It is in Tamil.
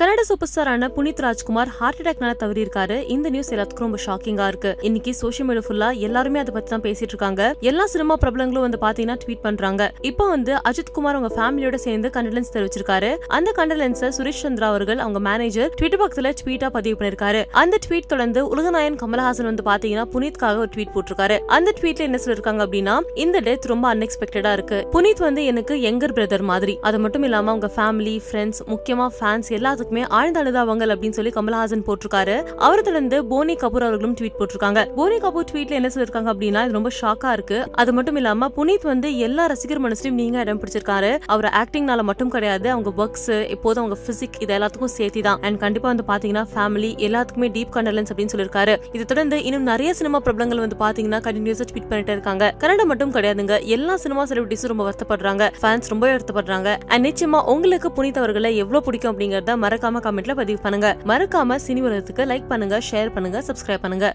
கன்னட சூப்பர் ஸ்டாரான புனித் ராஜ்குமார் ஹார்ட் அட்டாக்னால தவறியிருக்காரு. இந்த நியூஸ் எல்லாத்துக்கும் ரொம்ப ஷாக்கிங்கா இருக்கு. இன்னைக்கு சோஷியல் மீடியா ஃபுல்லா எல்லாருமே அதை பத்தி தான் பேசிட்டு இருக்காங்க. எல்லா சினிமா பிரபலங்களும் வந்து பாத்தீங்கன்னா ட்வீட் பண்றாங்க. இப்போ வந்து அஜித் குமார் அவங்க ஃபேமிலியோட சேர்ந்து கண்டலன்ஸ் தெரிவிச்சிருக்காரு. அந்த கண்டலன்ஸை சுரேஷ் சந்திரா அவர்கள் அவங்க மேனேஜர் ட்விட்டர் பக்கத்துல ட்வீட்டா பதிவு பண்ணிருக்காரு அந்த ட்வீட் தொடர்ந்து உலகநாயன் கமலஹாசன் வந்து பாத்தீங்கன்னா புனித்காக ஒரு ட்வீட் போட்டிருக்காரு. அந்த ட்வீட்ல என்ன சொல்லிருக்காங்க அப்படின்னா இந்த டெத் ரொம்ப அன்எக்ஸ்பெக்டடா இருக்கு. புனித் வந்து எனக்கு யங்கர் பிரதர் மாதிரி. அது மட்டும் இல்லாம அவங்க ஃபேமிலி ஃப்ரெண்ட்ஸ் முக்கியமா ஃபேன்ஸ் எல்லாத்துக்கும் ஆழ்ந்த அனுதாபங்கள் அப்படின்னு சொல்லி கமலஹாசன் போட்டிருக்காரு. அவரை தொடர்ந்து போனி கபூர் அவர்களும் ட்வீட் போட்டிருக்காங்க. போனி கபூர் ட்வீட்ல என்ன சொல்லிருக்காங்க அப்படின்னா இது ரொம்ப ஷாக்கா இருக்கு. அது மட்டும் இல்லாம புனித் வந்து எல்லா ரசிகர் மனசுலயும் நீங்க இடம் பிடிச்சிருக்காரு. அவர் ஆக்டிங்னால மட்டும் கிடையாது அவங்க ஒர்க்ஸ் எப்போதும் அவங்க பிசிக் இது எல்லாத்துக்கும் சேர்த்தி தான். அண்ட் கண்டிப்பா வந்து பாத்தீங்கன்னா ஃபேமிலி எல்லாத்துக்குமே டீப் கண்டலன்ஸ் அப்படின்னு சொல்லிருக்காரு. இதை தொடர்ந்து இன்னும் நிறைய சினிமா பிரபலங்கள் வந்து பாத்தீங்கன்னா கண்டினியூஸா ட்வீட் பண்ணிட்டு இருக்காங்க. கன்னடம் மட்டும் கிடையாதுங்க. எல்லா சினிமா செலிபிரிட்டிஸும் ரொம்ப வருத்தப்படுறாங்க. ஃபேன்ஸ் ரொம்ப வருத்தப்படுறாங்க. அண்ட் நிச்சயமா உங்களுக்கு புனித் அவர்களை எவ்வளவு பிடிக்கும் அப்படிங்கறத மறக்காம கமெண்ட்ல பதிவு பண்ணுங்க. மறக்காம சினி உலகத்துக்கு லைக் பண்ணுங்க ஷேர் பண்ணுங்க சப்ஸ்கிரைப் பண்ணுங்க.